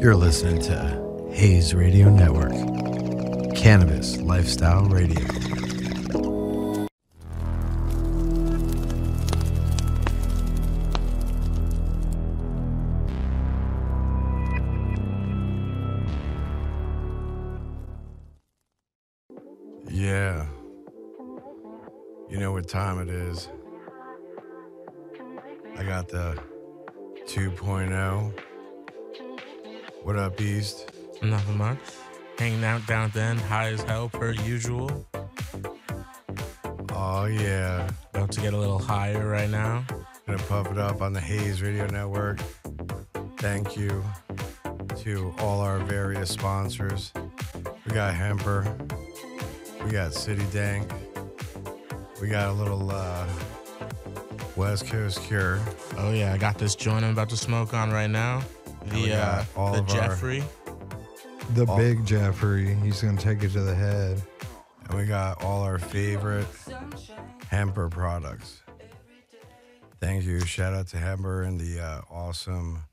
You're listening to Haze Radio Network, Cannabis Lifestyle Radio. Yeah. You know what time it is. I got the 2.0. What up, Beast? Nothing much. Hanging out down then, high as hell per usual. Oh, yeah. About to get a little higher right now. Gonna puff it up on the Haze Radio Network. Thank you to all our various sponsors. We got Hemper. We got City Dank. We got a little uh, West Coast Cure. Oh yeah, I got this joint I'm about to smoke on right now. And The uh, all the of our- Jeffrey. The All- big Jeffrey, he's gonna take it to the head. And we got all our favorite Hemper products. Thank you. Shout out to Hemper and the uh, awesome,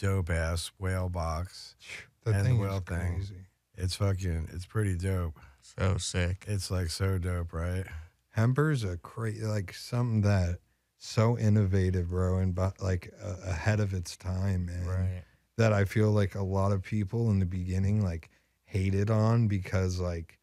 dope ass whale box. That And the whale is thing. crazy. It's fucking, it's pretty dope. So sick. It's like so dope, right? Hemper's a crazy, like something that so innovative, bro, and but like uh, ahead of its time, man. Right. That I feel like a lot of people in the beginning like hated on because like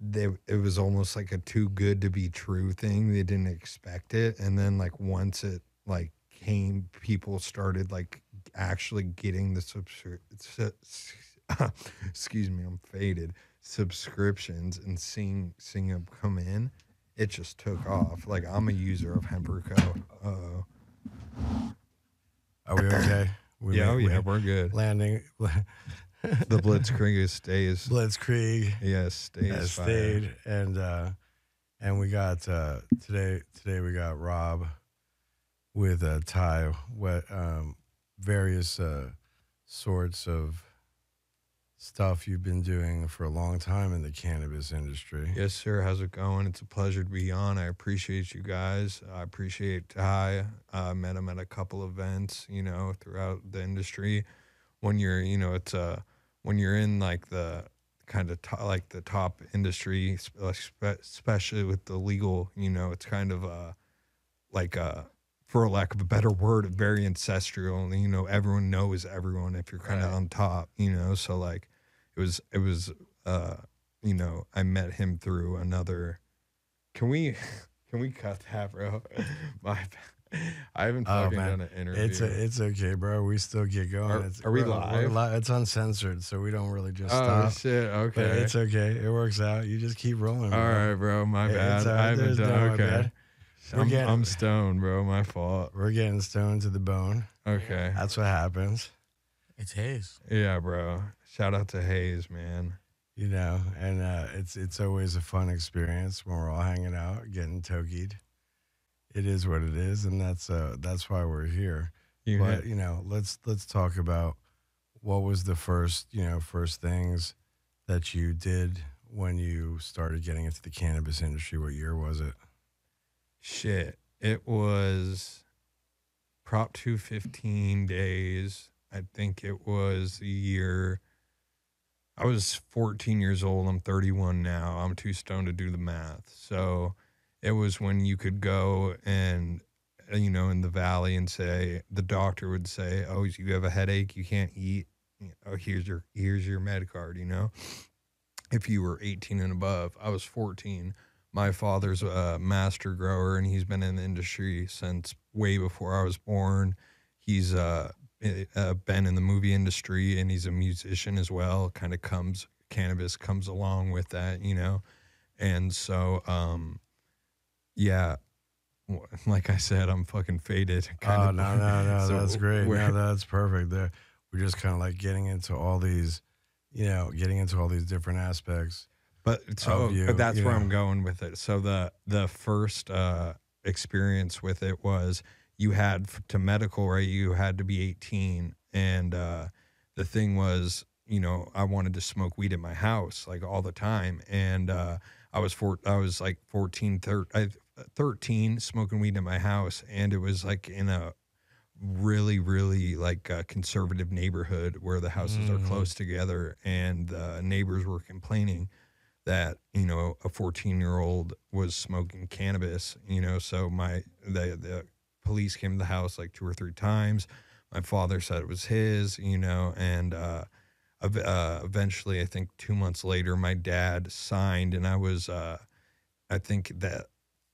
they it was almost like a too good to be true thing. They didn't expect it, and then like once it like came, people started like actually getting the subscri- su- excuse me, I'm faded subscriptions and seeing seeing them come in. It just took off. Like I'm a user of Hemperco. Uh, Are we okay? We yeah, oh made- we- yeah, we're good. landing. The Blitzkrieg stays. Blitzkrieg Yes, stays. has stayed, and uh, and we got uh, today. Today we got Rob with uh, Ty. What um, various uh, sorts of stuff you've been doing for a long time in the cannabis industry. Yes, sir. How's it going? It's a pleasure to be on. I appreciate you guys. I appreciate Ty. I met him at a couple events, you know, throughout the industry. When you're, you know, it's uh when you're in like the kind of to, like the top industry, sp- like, spe- especially with the legal, you know, it's kind of uh like uh for lack of a better word, very ancestral. And, you know, everyone knows everyone if you're kind of Right. on top, you know. So like, it was it was uh you know, I met him through another. Can we, can we cut that, bro? My, I haven't Oh, fucking man. done an interview. It's a, it's okay, bro. We still get going. Are- it's, are we we're- we're live? li- It's uncensored, so we don't really just oh stop. Oh shit! But Okay. it's okay. It works out. You just keep rolling. All bro. right, bro. My bad. it's all I haven't There's done. No, okay. I'm, getting- I'm stoned, bro. My fault. We're getting stoned to the bone. Okay. That's what happens, It's Haze. Yeah, bro. Shout out to Haze, man. you know. And uh, it's it's always a fun experience when we're all hanging out, getting tokied. It is what it is, and that's uh that's why we're here. You but you know, let's let's talk about what was the first you know first things that you did when you started getting into the cannabis industry. What year was it? Shit. It was Prop 215 days. I think it was the year. I was 14 years old. I'm 31 now. I'm too stoned to do the math. So it was when you could go and, you know, in the valley and say, the doctor would say, Oh, you have a headache. You can't eat. Oh, here's your, here's your med card, you know? If you were 18 and above, I was 14 my father's a master grower and he's been in the industry since way before I was born. He's uh, uh, been in the movie industry and he's a musician as well. Kind of comes cannabis comes along with that, you know. And so, um, yeah, like I said, I'm fucking faded. Kind oh of, no no no so that's great no that's perfect there we're just kind of like getting into all these you know getting into all these different aspects But so, you, but that's where know. I'm going with it. So the the first uh, experience with it was you had to medical, right? You had to be 18, and uh, the thing was, you know, I wanted to smoke weed at my house like all the time, and uh, I was four, I was like 14, thir- I, 13, smoking weed in my house, and it was like in a really, really like a conservative neighborhood where the houses are Mm. close together, and the neighbors were complaining that you know a 14 year old was smoking cannabis. You know, so my the the police came to the house like two or three times. My father said it was his. You know, and uh, uh, eventually, I think two months later, my dad signed, and I was, uh, I think that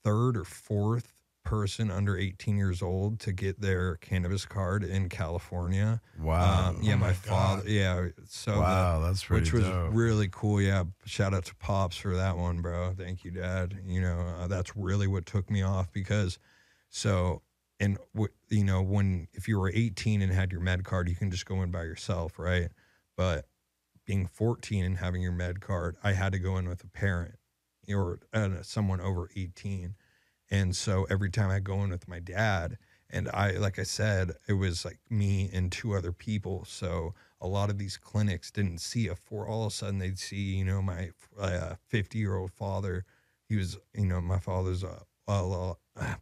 third or fourth person under 18 years old to get their cannabis card in California. Wow. Um, yeah, Oh my, my father. God. Yeah, so the- wow, that's pretty which was dope. really cool. Yeah, shout out to pops for that one, bro. Thank you, dad. You know, uh, that's really what took me off because, so and you know when if you were 18 and had your med card, you can just go in by yourself, right? But being 14 and having your med card, I had to go in with a parent or uh, someone over 18, and so every time I go in with my dad. And I, like I said, it was like me and two other people. So a lot of these clinics didn't see a four. All of a sudden, they'd see, you know, my fifty-year-old father. He was, you know, my father's a, a lot,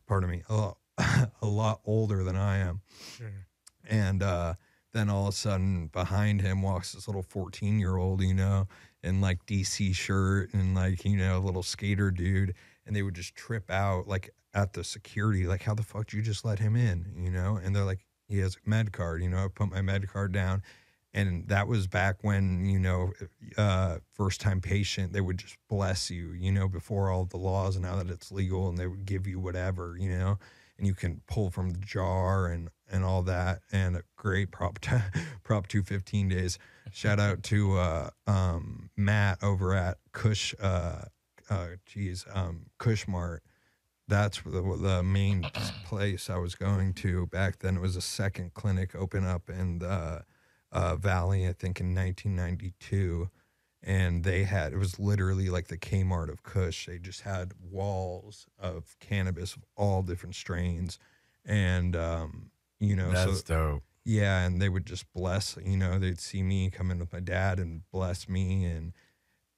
pardon me, a a lot older than I am. Sure. And uh, then all of a sudden, behind him walks this little fourteen-year-old, you know, in like DC shirt and like you know, a little skater dude, and they would just trip out like at the security, like, how the fuck did you just let him in, you know? And they're like, he has a med card, you know. I put my med card down and that was back when you know uh, first time patient they would just bless you you know before all the laws and now that it's legal and they would give you whatever you know and you can pull from the jar and and all that and a great prop t- prop 215 days shout out to uh, um, matt over at kush uh, uh, geez um, kush mart that's the, the main place I was going to back then. It was a second clinic open up in the uh, Valley, I think in 1992. And they had, it was literally like the Kmart of Kush. They just had walls of cannabis of all different strains. And, um, you know, That's so dope. yeah, and they would just bless, you know, they'd see me come in with my dad and bless me and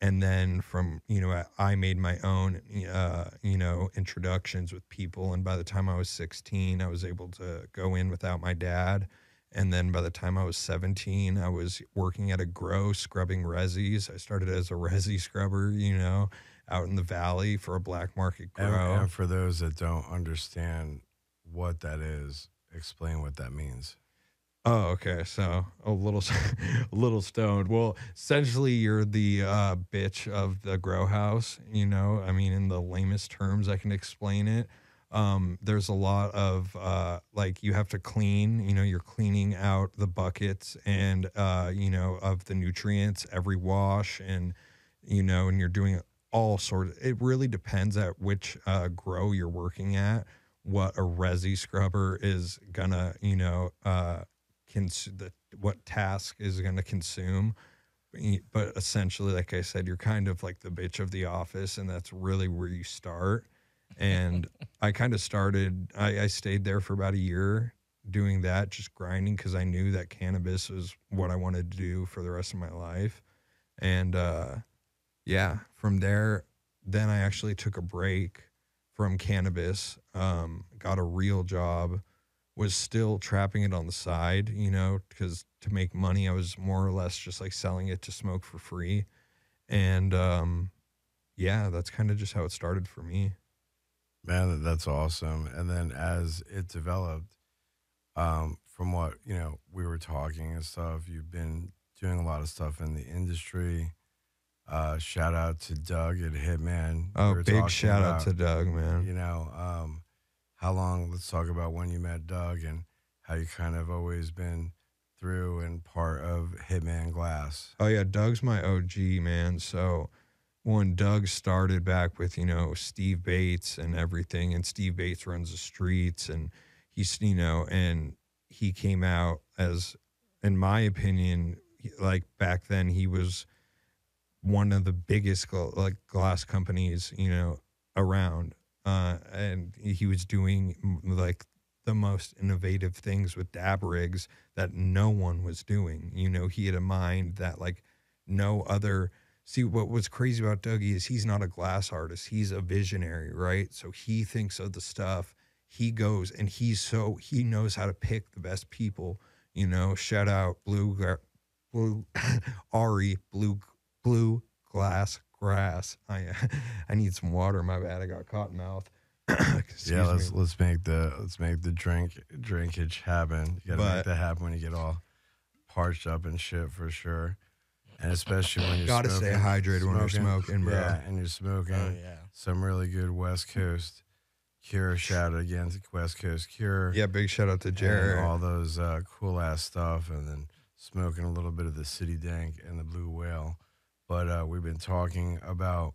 and then from, you know, I- I made my own uh, you know, introductions with people and by the time I was 16, I was able to go in without my dad. And then by the time I was 17, I was working at a grow scrubbing resis. I started as a resi scrubber, you know, out in the valley for a black market And, grow. and for those that don't understand what that is, explain what that means. Oh, okay. So a little, a little stoned. Well, essentially, you're the uh, bitch of the grow house. You know, I mean, in the lamest terms, I can explain it. Um, there's a lot of uh, like you have to clean. You know, you're cleaning out the buckets and uh, you know of the nutrients every wash, and you know, and you're doing all sorts. of. It really depends at which uh, grow you're working at. What a resi scrubber is gonna, you know, uh, cons- the, what task is to consume but essentially like i said you're kind of like the bitch of the office and that's really where you start and i kind of started I, I stayed there for about a year doing that just grinding because i knew that cannabis was what i wanted to do for the rest of my life and uh yeah from there then i actually took a break from cannabis um got a real job was still trapping it on the side, you know, because to make money, I was more or less just like selling it to smoke for free. And um, yeah, that's kind of just how it started for me. Man, that's awesome. And then as it developed, um, from what you know, we were talking and stuff. You've been doing a lot of stuff in the industry. Uh, shout out to Doug at Hitman. Oh, We big shout out to Doug, man. you know um, how long. Let's talk about when you met Doug and how you kind of always been through and part of Hitman Glass. Oh yeah, Doug's my OG man. So when Doug started back with you know Steve Bates and everything, and Steve Bates runs the streets, and he's you know, and he came out as, in my opinion, like back then he was one of the biggest like glass companies you know around, uh, and he was doing like the most innovative things with dab rigs that no one was doing. You know, he had a mind that like no other. See, what was crazy about Dougie is he's not a glass artist. He's a visionary, right? So he thinks of the stuff he goes and he's so he knows how to pick the best people. You know, shout out Blue Blue Ari Blue Blue Glass Grass. I I need some water. My bad. I got cotton mouth. Yeah, let's me. let's make the let's make the drink drinkage happen. You gotta make that happen when you get all parched up and shit for sure. And especially when you're Gotta stay smoking- hydrated when you're smoking, bro. Yeah, and you're smoking Oh yeah. some really good West Coast Cure. Shout out again to West Coast Cure. Yeah, big shout out to and Jared. all those uh, cool ass stuff, and then smoking a little bit of the City Dank and the Blue Whale. But uh, we've been talking about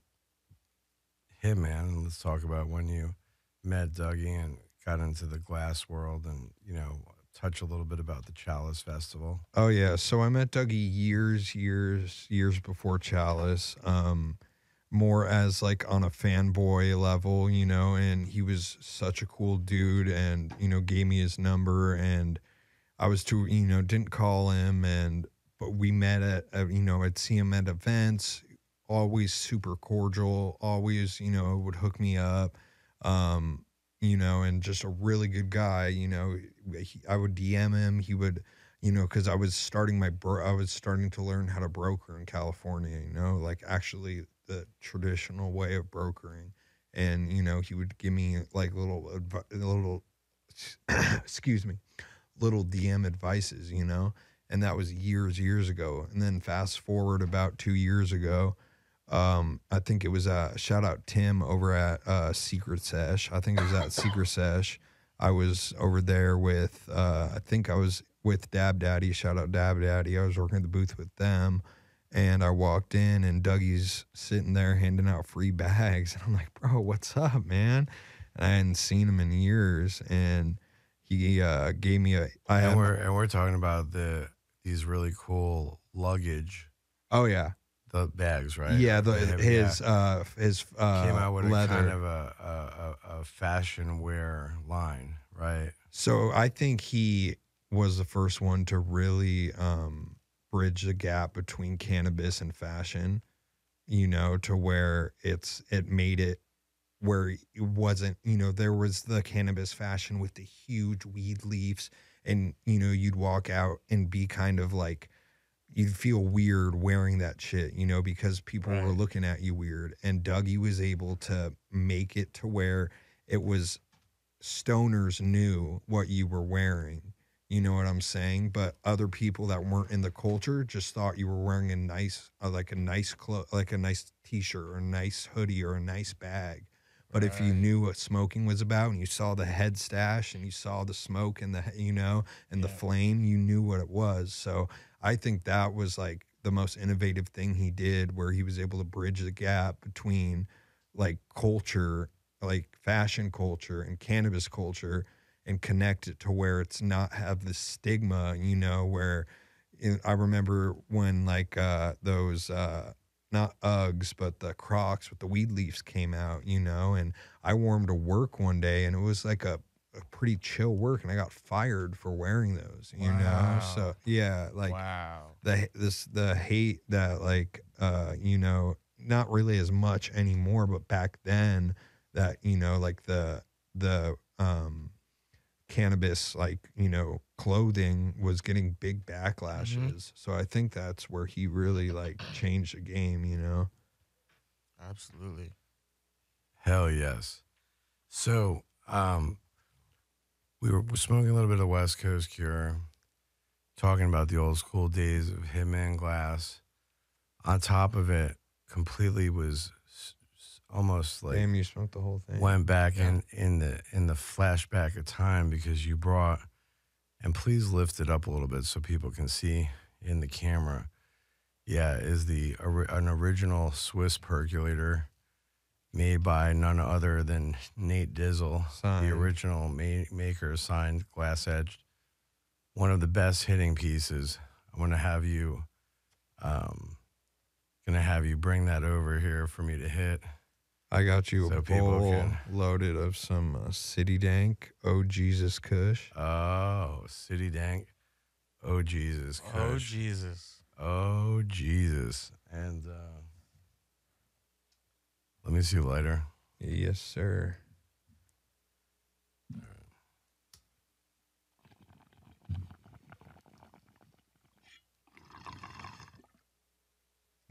him, man. Let's talk about when you met Dougie and got into the glass world, and you know, touch a little bit about the Chalice Festival. Oh yeah, so I met Dougie years, years, years before Chalice. Um, more as like on a fanboy level, you know, and he was such a cool dude, and you know, gave me his number, and I was too, you know, didn't call him, and but we met at, at you know, I'd see him at events. Always super cordial. Always, you know, would hook me up. Um, you know, and just a really good guy. You know, he, I would DM him. He would you know, because I was starting my bro- I was starting to learn how to broker in California, you know, like actually the traditional way of brokering, and you know, he would give me like little little, excuse me, little DM advices, you know, and that was years years ago, and then fast forward about two years ago. Um, I think it was uh shout out Tim over at uh Secret Sesh. I think it was at Secret Sesh. I was over there with uh I think I was with Dab Daddy. Shout out Dab Daddy. I was working at the booth with them. And I walked in and Dougie's sitting there handing out free bags. And I'm like, bro, what's up, man? And I hadn't seen him in years. And he uh, gave me a I and we're and we're talking about the these really cool luggage, oh yeah. The bags, right? Yeah, the, have- his uh his uh came out with leather. a kind of a, a, a, a fashion wear line, right? So I think he was the first one to really um, bridge the gap between cannabis and fashion. You know, to where it's it made it where it wasn't. You know, there was the cannabis fashion with the huge weed leaves, and you know, you'd walk out and be kind of like you'd feel weird wearing that shit, you know, because people were looking at you weird. And Dougie was able to make it to where it was stoners knew what you were wearing. You know what I'm saying? But other people that weren't in the culture just thought you were wearing a nice, uh, like a nice clo- like a nice t-shirt or a nice hoodie or a nice bag. But if you knew what smoking was about and you saw the head stash and you saw the smoke and the, you know, and the flame, you knew what it was. So I think that was like the most innovative thing he did where he was able to bridge the gap between like culture, like fashion culture and cannabis culture and connect it to where it's not have the stigma, you know, where in, I remember when like uh those uh not Uggs, but the Crocs with the weed leaves came out, you know, and I wore them to work one day and it was like a, a pretty chill work and I got fired for wearing those, you know? So yeah, like wow. the this the hate that like uh you know not really as much anymore but back then that you know like the the um cannabis like you know clothing was getting big backlashes so i think that's where he really like changed the game you know Absolutely. Hell yes. So, um, we were smoking a little bit of West Coast Cure, talking about the old school days of Hitman Glass. On top of it, completely was almost like damn you smoked the whole thing. went back Yeah. in in the in the flashback of time because you brought and please lift it up a little bit so people can see in the camera. Yeah is the an original swiss percolator made by none other than nate dizzle Signed. the original ma- maker signed glass edged. One of the best hitting pieces. I'm going to have you um to have you bring that over here for me to hit i got you a So people bowl can- loaded of some uh, city dank oh jesus kush Oh, City Dank. Oh Jesus. Kush. Oh Jesus. Oh Jesus. And uh let me see lighter. yes sir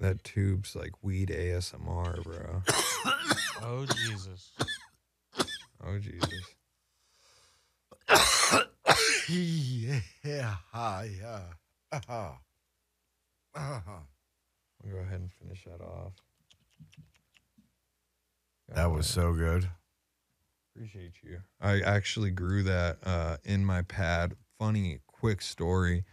That tube's like weed ASMR, bro. Oh Jesus. Oh Jesus. yeah, ah, yeah. Uh-huh. Uh-huh. I'll go ahead and finish that off. That was so good. Appreciate you. I actually grew that uh, in my pad. Funny, quick story.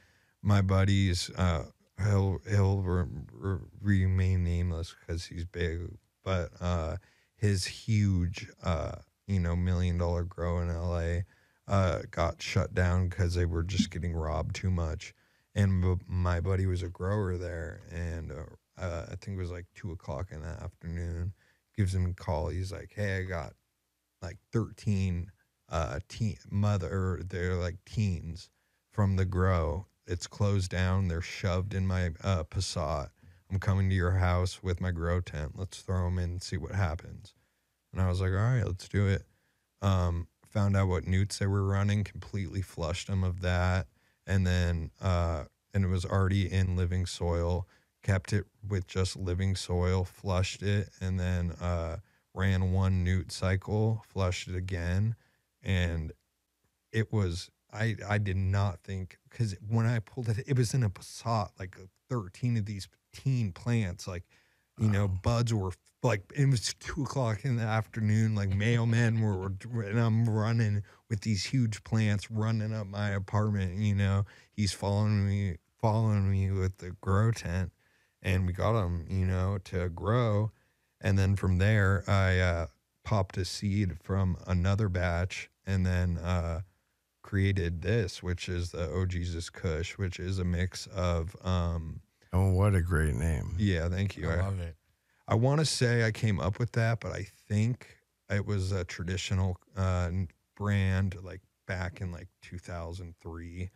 My buddies, uh, he'll he'll re- re- remain nameless because he's big, but uh, his huge, uh, you know, million dollar grow in L.A. Uh, got shut down because they were just getting robbed too much. And b- my buddy was a grower there, and uh, uh, I think it was like two o'clock in the afternoon. Gives him a call. He's like, "Hey, I got like 13 uh teen mother they're like teens from the grow it's closed down they're shoved in my uh passat. I'm coming to your house with my grow tent let's throw them in and see what happens. And i was like all right let's do it. Um found out what newts they were running completely flushed them of that. And then uh and it was already in living soil kept it with just living soil flushed it and then uh ran one newt cycle, flushed it again, and it was I I did not think because when I pulled it, it was in a Passat, like thirteen of these teen plants, like you know, Wow. buds were like it was two o'clock in the afternoon, like mailmen were, and I'm running with these huge plants running up my apartment. You know, he's following me, following me with the grow tent, and we got him, you know, to grow and then from there i uh, popped a seed from another batch and then uh, created this which is the oh jesus kush which is a mix of um, Oh, what a great name. yeah thank you I i, love it. I want to say i came up with that but i think it was a traditional uh, brand like back in like 2003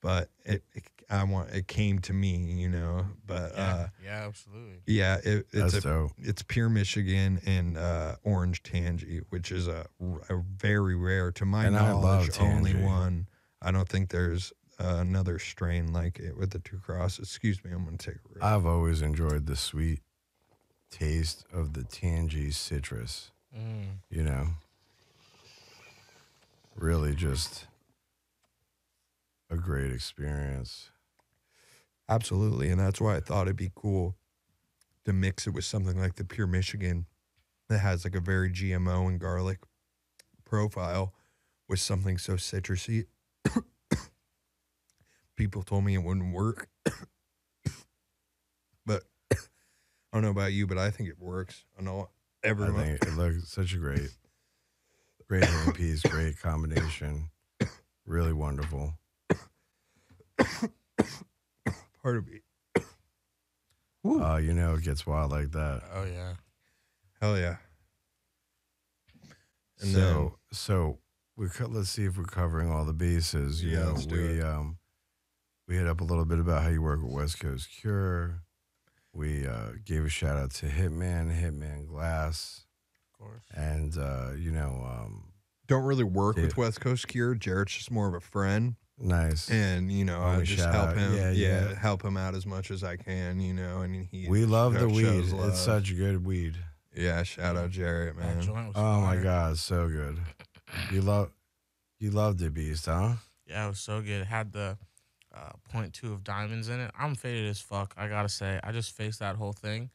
but it, it i want it came to me you know but Yeah, uh yeah, absolutely. yeah it, it's That's a dope. it's pure Michigan and uh, orange tangy, which is a, a very rare, to my And knowledge, only one. I don't think there's uh, another strain like it with the two crosses. Excuse me, I'm gonna take a rip. I've always enjoyed the sweet taste of the tangy citrus. Mm. You know, really just a great experience. Absolutely, and that's why I thought it'd be cool to mix it with something like the pure Michigan that has like a very GMO and garlic profile with something so citrusy. People told me it wouldn't work, but I don't know about you, but I think it works. I know everyone. I think it looks such a great, great piece, great combination, really wonderful. part of me. Uh, you know, it gets wild like that. Oh yeah. Hell yeah. And so, so we co- let's see if we're covering all the bases. You Yeah, know, let's do we it. um, we hit up a little bit about how you work with West Coast Cure. We uh, gave a shout out to Hitman, Hitman Glass, Of course. and uh, you know, um, Don't really work Yeah. with West Coast Cure. Jarrett's just more of a friend. Nice. and you know I Only just help out. him, Yeah, yeah, yeah. help him out as much as I can, you know. And he, we love the weed. love. It's such good weed. yeah. Shout out Jarrett, man. joint was Oh my god, so good. You love, you love the beast, huh? Yeah, it was so good. It had the uh, point two of diamonds in it. I'm faded as fuck. I gotta say, I just faced that whole thing,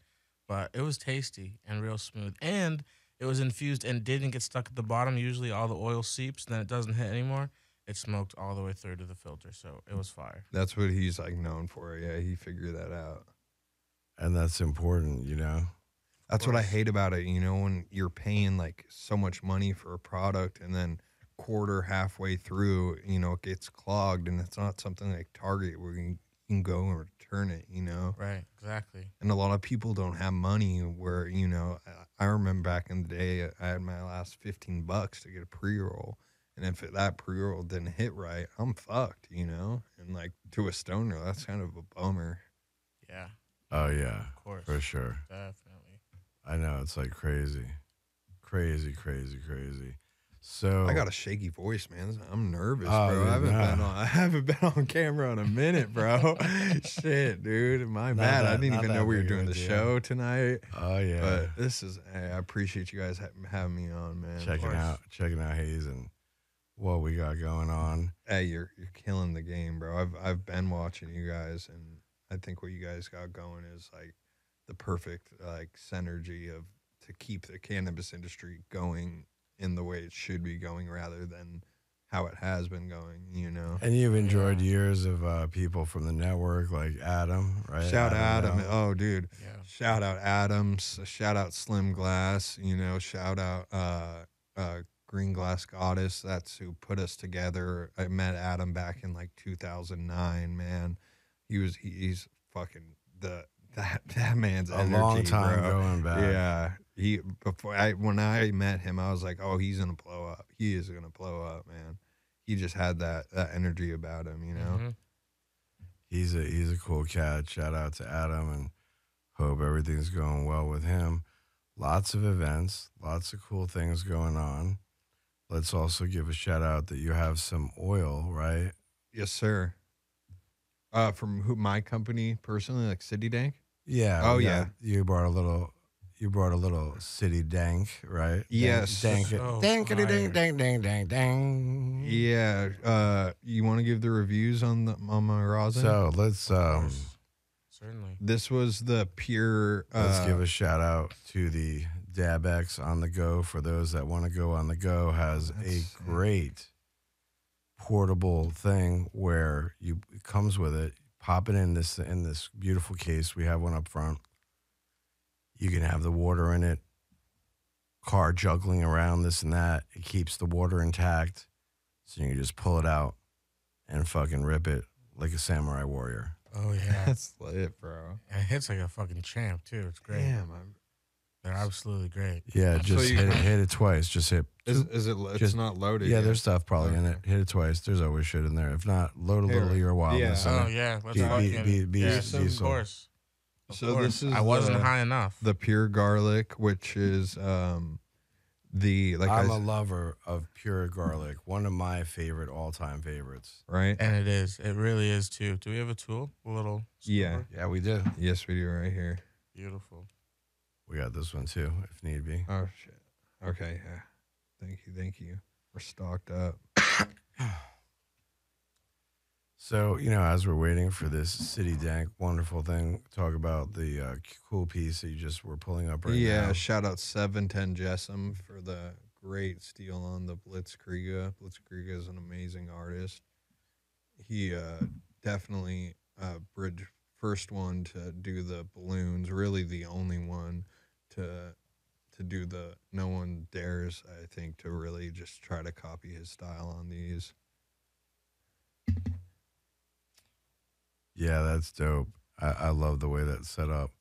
but it was tasty and real smooth, and it was infused and didn't get stuck at the bottom. Usually, all the oil seeps, then it doesn't hit anymore. It smoked all the way through to the filter, so it was fire. That's what he's like known for. Yeah, he figured that out. And that's important, you know. That's what I hate about it. You know, when you're paying like so much money for a product and then quarter halfway through, you know, it gets clogged and it's not something like Target where you can, go and return it, you know? Right, exactly. And a lot of people don't have money where, you know, I- I remember back in the day, I had my last 15 bucks to get a pre roll. And if that pre roll didn't hit right, I'm fucked, you know? And like to a stoner, that's kind of a bummer. Yeah, Oh yeah, of course, for sure. definitely. I know it's like crazy, crazy, crazy, crazy. So I got a shaky voice, man. I'm nervous, Oh, bro. I haven't nah. been on. I haven't been on camera in a minute, bro. Shit, dude. My Not bad. I didn't even know we were doing a the show tonight. Oh yeah. But this is. Hey, I appreciate you guys ha- having me on, man. checking out checking out Haze and what we got going on. Hey, you're you're killing the game, bro. I've I've been watching you guys, and I think what you guys got going is like the perfect like synergy of to keep the cannabis industry going in the way it should be going, rather than how it has been going. You know. And you've enjoyed years of uh, people from the network like Adam, right? Shout out Adam. Bell. Oh, dude. Yeah. Shout out Adams. Shout out Slim Glass. You know, shout out uh, uh, Green Glass Goddess. That's who put us together. I met Adam back in like 2009. Man, he was he, he's fucking the that that man's a energy, long time bro. going back. Yeah, he before I when I met him, I was like, oh, he's gonna blow up. He is gonna blow up, man. He just had that that energy about him, you know. Mhm. He's a he's a cool cat. Shout out to Adam and hope everything's going well with him. Lots of events, lots of cool things going on. Let's also give a shout out that you have some oil, right? Yes, sir. Uh, from who my company personally, like City Dank. Yeah. Oh, we yeah. You brought a little. You brought a little city dank, right? Dank- Yes. Dank, So dankity fire. ding dang dang dang dang. Yeah. Uh, you want to give the reviews on the on my rosin? So let's um. Certainly. this was the pure. Uh, let's give a shout out to the Dabex on the go for those that want to go on the go has oh, a That's sick. great portable thing where you it comes with it. Pop it in this in this beautiful case. We have one up front. You can have the water in it. Car juggling around this and that. It keeps the water intact. So you can just pull it out and fucking rip it like a samurai warrior. Oh yeah. That's lit, bro. it hits like a fucking champ too. It's great. Damn. I'm, They're absolutely great. Yeah, just you- hit, it, hit it twice. Just hit. is is it? It's Just- not loaded. Yeah, yet. there's stuff probably in it. Hit it twice. There's always shit in there. If not, load a little Here. of your wildness Yeah. Oh yeah. Let's Be- be- fucking. be- be- yeah, be of course. Of So course. this is I wasn't the- high enough. the pure garlic, which is um, the like I'm I a s- lover of pure garlic. One of my favorite all-time favorites. right. and it is. It really is too. Do we have a tool? A little. Yeah. Yeah, we do. Yes, we do right here. Beautiful. We got this one too, if need be. Oh shit. Okay. Yeah. Thank you. Thank you. We're stocked up. So you know, as we're waiting for this city dank wonderful thing, talk about the uh, cool piece that you just were pulling up right yeah, now. Yeah. Shout out 710 Jessam for the great steal on the Blitzkrieg. Blitzkrieg is an amazing artist. He uh, definitely uh, bridge first one to do the balloons, really the only one to to do the no one dares I think to really just try to copy his style on these. Yeah, that's dope. I, I love the way that's set up.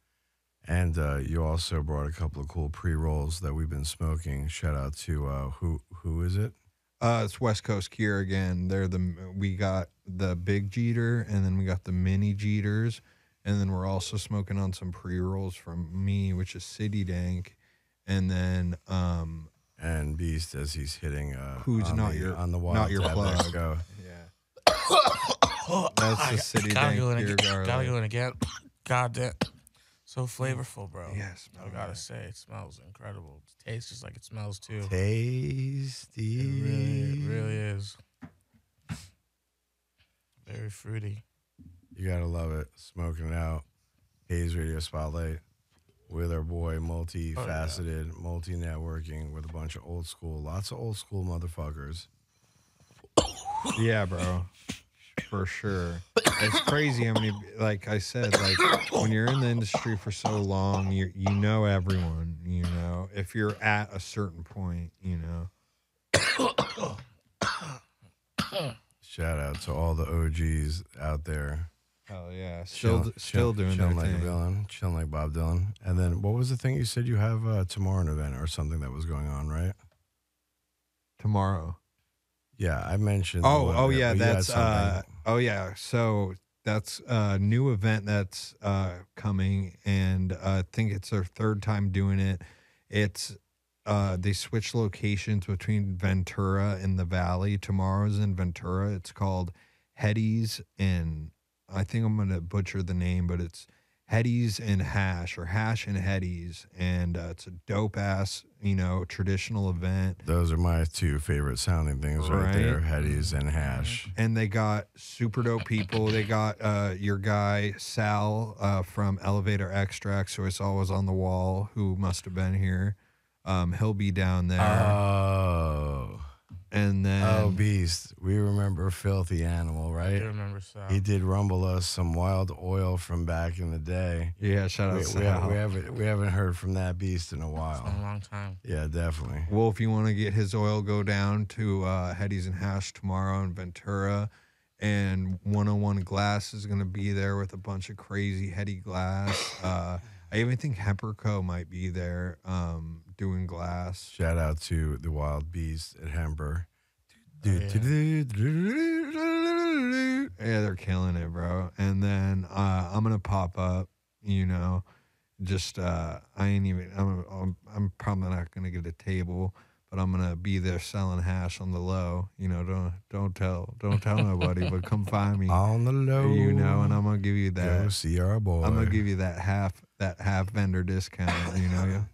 And uh, you also brought a couple of cool pre rolls that we've been smoking. Shout out to uh, who who is it? Uh, it's West Coast Cure again. They're the we got the big Jeter, and then we got the mini Jeters, and then we're also smoking on some pre rolls from me, which is City Dank, and then um And Beast as he's hitting uh, Who's on not the, your- on the wild not your tab. Let's plug. go. yeah, that's I the City gotta Dank go in Pure again. Gotta go in again. God damn. So flavorful, bro. Yes, I gotta say, it smells incredible. It tastes just like it smells too. Tasty. It really, it really is. Very fruity. You gotta love it. Smoking it out. Haze Radio Spotlight with our boy, multifaceted, oh, multi networking with a bunch of old school, lots of old school motherfuckers. Yeah, bro. For sure. It's crazy how many like I said, like when you're in the industry for so long, you you know everyone, you know. If you're at a certain point, you know. Shout out to all the OGs out there. Hell yeah. Still still doing chilling like villain, chilling like Bob Dylan. And then what was the thing you said you have uh, tomorrow an event or something that was going on, right? Tomorrow. Yeah, I mentioned. Oh, oh bit, yeah, but you had that's uh oh yeah. So that's a new event that's uh coming and uh, I think it's their third time doing it. It's uh, they switch locations between Ventura and the Valley. Tomorrow's in Ventura. It's called Hetty's and I think I'm gonna butcher the name, but it's Hetty's and Hash or Hash and Hetty's, and uh, it's a dope ass, you know, traditional event. Those are my two favorite sounding things right, Right. there Hetties and Hash. and they got super dope people. They got uh, your guy Sal uh, from Elevator Extract, so it's always on the wall. Who must have been here? Um, he'll be down there, Oh. And then Oh, Beast. We remember Filthy Animal, right? do remember so. He did rumble us some wild oil from back in the day. yeah, shout out We, we, have, we haven't we haven't heard from that beast in a It's been a while. long time. Yeah, definitely. Well, if you want to get his oil, go down to uh, Hetty's and Hash tomorrow in Ventura. And 101 Glass is going to be there with a bunch of crazy heady glass. Uh, I even think Hemperco might be there um, doing glass. Shout out to the wild beast at Hemper. Yeah, they're killing it, bro. And then uh, I'm gonna pop up. You know, just uh, I ain't even. I'm, I'm I'm probably not gonna get a table, but I'm gonna be there selling hash on the low. You know, don't don't tell don't tell nobody, but come find me. On the low. You know, and I'm gonna give you Go that. see our boy. I'm gonna give you that half that half vendor discount. You know,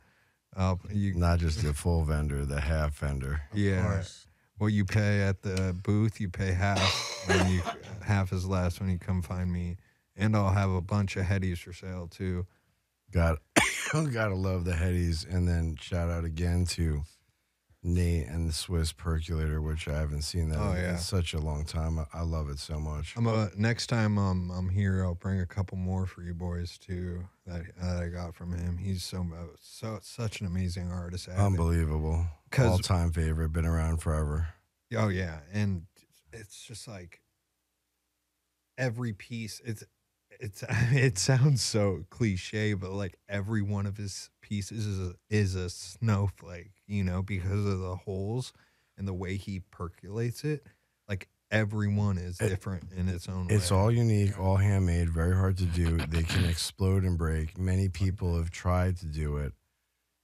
uh, you Not just the full vendor, the half vendor. Yeah. course. What you pay at the booth, you pay half. and you half is less when you come find me, and I'll have a bunch of headies for sale too. Got gotta love the headies. And then shout out again to Nate and the Swiss Percolator, which I haven't seen that Oh, in yeah. such a long time. I, I love it so much. I'm a, next time um, I'm here, I'll bring a couple more for you boys too that, that I got from him. He's so so such an amazing artist. Unbelievable. All time favorite, been around forever. Oh yeah, and it's just like every piece. It's it's it sounds so cliche, but like every one of his pieces is a, is a snowflake, you know, because of the holes and the way he percolates it. Like every one is It- different in its own It's way. all unique, all handmade, very hard to do. They can explode and break. Many people have tried to do it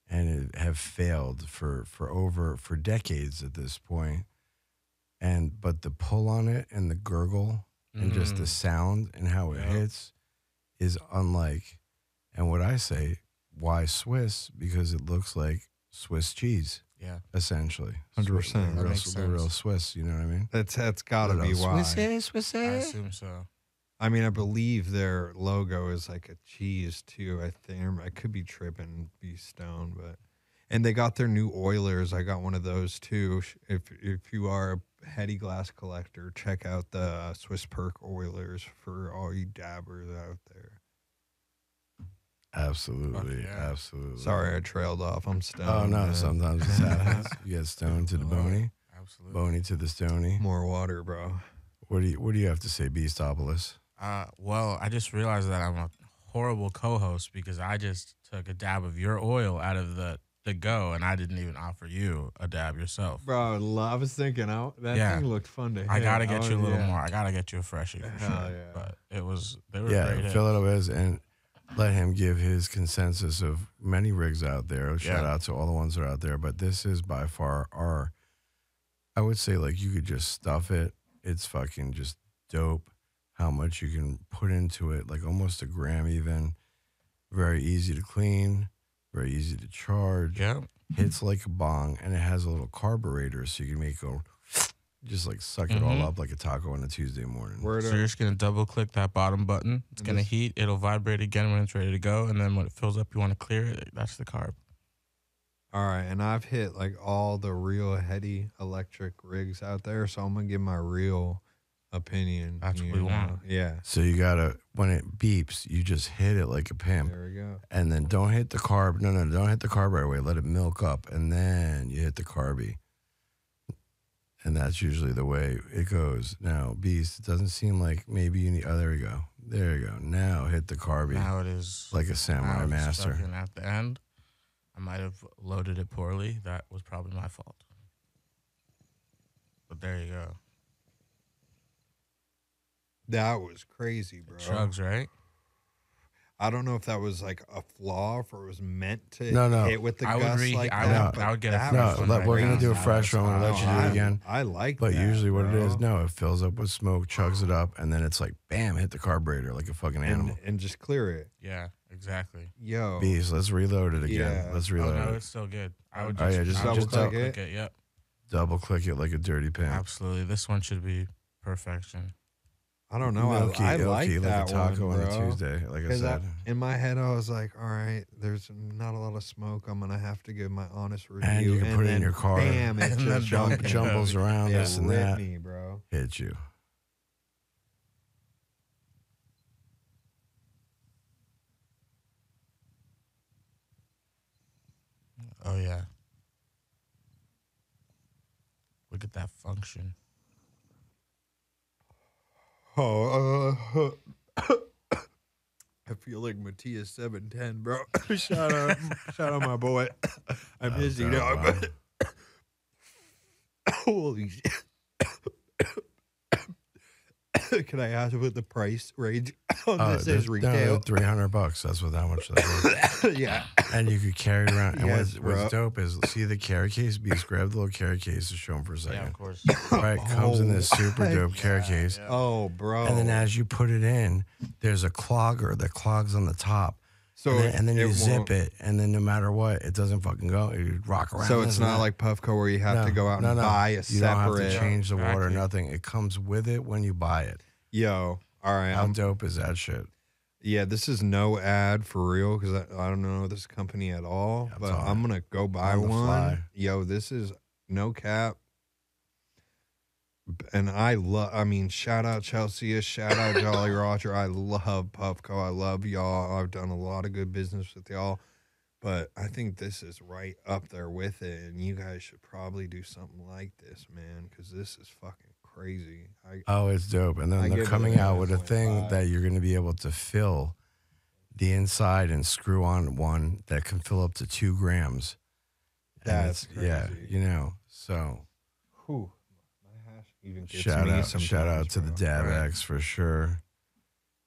and it have failed for for over for decades at this point. And but the pull on it and the gurgle and just the Mm. sound and how it Yep. hits is unlike. And what I say, why Swiss? Because it looks like Swiss cheese, Yeah. essentially. 100%. The That real, makes the real sense. Swiss, you know what I mean? That's that's got to be why. Swiss, Swiss. I assume so. I mean, I believe their logo is like a cheese too. I think I could be tripping, be stoned, but and they got their new Oilers. I got one of those too. If if you are a heady glass collector, check out the uh, Swiss Perk Oilers for all you dabbers out there. Absolutely, yeah. absolutely. Sorry, I trailed off. I'm stoned. Oh no, man. sometimes it happens. You get stoned to the bony, Absolutely. bony to the stony. More water, bro. What do you What do you have to say, Beastopolis? Uh, well, I just realized that I'm a horrible co-host because I just took a dab of your oil out of the the go, and I didn't even offer you a dab yourself. Bro, I was thinking out that Yeah. thing looked fun to hit. I gotta get Oh, you a little yeah. more. I gotta get you a freshie for Hell sure. yeah. But it was they were Yeah, great. fill it up as and let him give his consensus of many rigs out there. Shout Yeah. out to all the ones that are out there, but this is by far our. I would say like you could just stuff it. It's fucking just dope. How much you can put into it, like almost a gram even. Very easy to clean, very easy to charge. Yeah. hits like a bong and it has a little carburetor so you can make go just like suck it all Mhm. up like a taco on a Tuesday morning. Word So up. you're just gonna double click that bottom button. It's And gonna just- heat. It'll vibrate again when it's ready to go, and then when it fills up, you want to clear it. That's the carb. All right, and I've hit like all the real heady electric rigs out there, so I'm gonna give my real opinion. That's what you we want. Yeah, So you gotta when it beeps, you just hit it like a pimp. there we go. And then don't hit the carb. No, no, don't hit the carb right away. Let it milk up and then you hit the carby. And that's usually the way it goes. Now, Beast, it doesn't seem like maybe you need oh there we go. There you go. Now hit the carby Now it is like a samurai it's master. stuck in at the end. I might have loaded it poorly. That was probably my fault. But there you go. That was crazy, bro. Chugs, right? I don't know if that was like a flaw, if it was meant to No, no. hit with the I would gust re- like I that. would- but I would get a that fresh No, was one let- right we're gonna now. do a I fresh one. We'll let you do it I- again. I like But that, usually, what it bro. is, no, it fills up with smoke, chugs it up, and then it's like, bam, hit the carburetor like a fucking animal. and just clear it. Yeah, exactly. Yo. Bees, let's reload it again. Yeah. Let's Oh reload no, it. it's still good. I would Oh, just, yeah, just- I would just double click click it. Yep, Double click it like a dirty pimp. absolutely. This one should be perfection. I don't know. Milky, I, I ilky, like that a taco one, on a bro. Tuesday, like I- said. in my head, I was like, all right, there's not a lot of smoke. I'm going to have to give my honest review. And you can put it in your car. Bam, it And just Jump, jumbles around, it this and that. me, bro. Hit you. Oh yeah. Look at that function. Oh, uh, I feel like Matias seven ten, bro. shout out, shout out, my boy. I miss you, God, dog. wow. Holy shit! Can I ask what the price range on Oh, this is no, retail? three hundred bucks. That's what that much. That is. yeah, and you could carry it around. And Yes, what's, what's bro. dope is see the carry case. Beast, grab the little carry case to show them for a second. Yeah, second. of course. Right, comes in this Oh, super my dope carry God, case. yeah. Oh, bro. And then as you put it in, there's a clogger that clogs on the top. So and then, and then you zip it, and then no matter what, it doesn't fucking go. You rock around. So it's not that. like Puffco where you have to go out no, and no. buy a You don't have separate. to change the water, nothing. It comes with it when you buy it. Yo, all right. How I'm, dope is that shit? yeah, this is no ad for real because I, I don't know this company at all. That's but all right. I'm gonna go buy On one. Yo, this is no cap. And I love. I mean, shout out Chelsea. Shout out Jolly Roger. I love Puffco. I love y'all. I've done a lot of good business with y'all. But I think this is right up there with it, and you guys should probably do something like this, man, because this is fucking crazy. I, Oh, it's dope. And then give they're coming out with a thing 9.5. that you're going to be able to fill the inside and screw on one that can fill up to two grams. That's yeah, you know. So Whew. My hash even gets shout me out, shout out sometimes, to the bro. Dab Right. X for sure.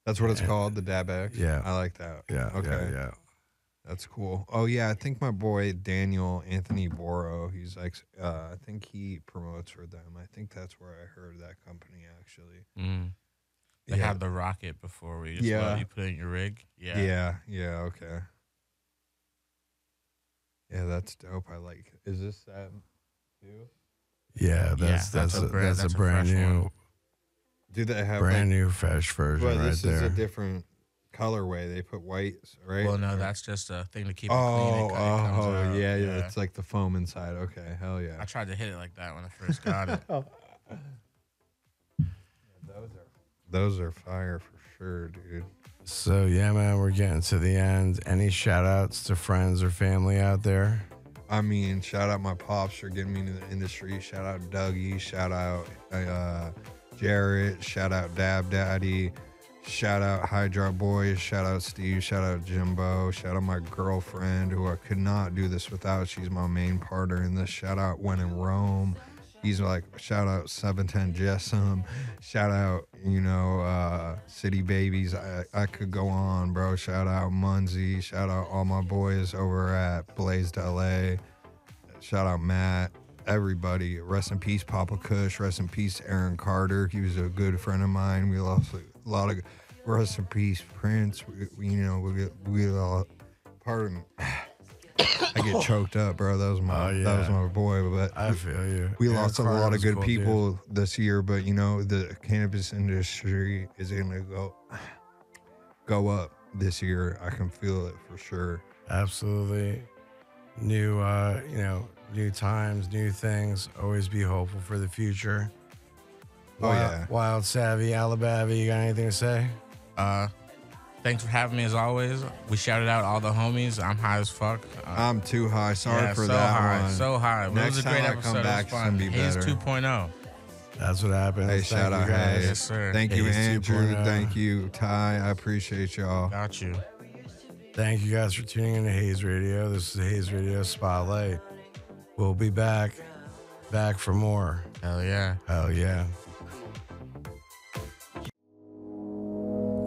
That's what it's Yeah. called, the Dab X. Yeah. I like that. Yeah, Okay. yeah, yeah. That's cool. Oh yeah, I think my boy Daniel Anthony Boro, he's like, uh, I think he promotes for them. I think that's where I heard that company actually. Mm. They yeah. had the rocket before we just Yeah. you put it in your rig. Yeah. yeah, yeah, okay. Yeah, that's dope. I like. Is this that too? Yeah, that's that's that's a a, brand- that's a that's a brand fresh new one. Do they have brand like? new fresh version Well, right this there. is a different colorway. They put white, right? Well, no, Or- that's just a thing to keep it Oh, clean. It, co- it comes oh, out. yeah, yeah. It's like the foam inside. Okay, hell yeah. I tried to hit it like that when I first got it. Those are those are fire for sure, dude. So yeah, man, we're getting to the end. Any shout outs to friends or family out there? I mean, shout out my pops for getting me into the industry. Shout out Dougie. Shout out uh, Jarrett. Shout out Dab Daddy. Shout out Hydra Boys. Shout out Steve. Shout out Jimbo. Shout out my girlfriend who I could not do this without. She's my main partner in this. Shout out When in Rome. He's like, shout out 710 Jessam. Shout out, you know, uh, City Babies. I, I could go on, bro. Shout out Munzie. Shout out all my boys over at Blazed LA. Shout out Matt. Everybody. Rest in peace, Papa Kush. Rest in peace, Aaron Carter. He was a good friend of mine. We lost a lot of. Rest in peace, Prince. We, we, you know, we get we all. Pardon. I get choked up, bro. That was my Oh, that was my boy. But I feel you. we Aaron lost a lot of good cool, dude. people this year, but you know the cannabis industry is gonna go go up this year. I can feel it for sure. Absolutely. New, uh, you know, new times, new things. Always be hopeful for the future. Oh, Wild, yeah. Wild Savvy, Alabama. You got anything to say? Uh, thanks for having me as always. We shouted out all the homies. I'm high as fuck. Uh, I'm too high. Sorry yeah, for so that high, one. so high. But Next it was a great time I come episode. back, it's gonna fun. be Haze better. 2.0. That's what happens. Hey, Thank shout out guys. Yes, sir. Thank you, Hayes Andrew. 2.0. Thank you, Ty. I appreciate y'all. Got you. Thank you guys for tuning in to Haze Radio. This is Haze Radio Spotlight. We'll be back, back for more. Hell yeah. Hell yeah.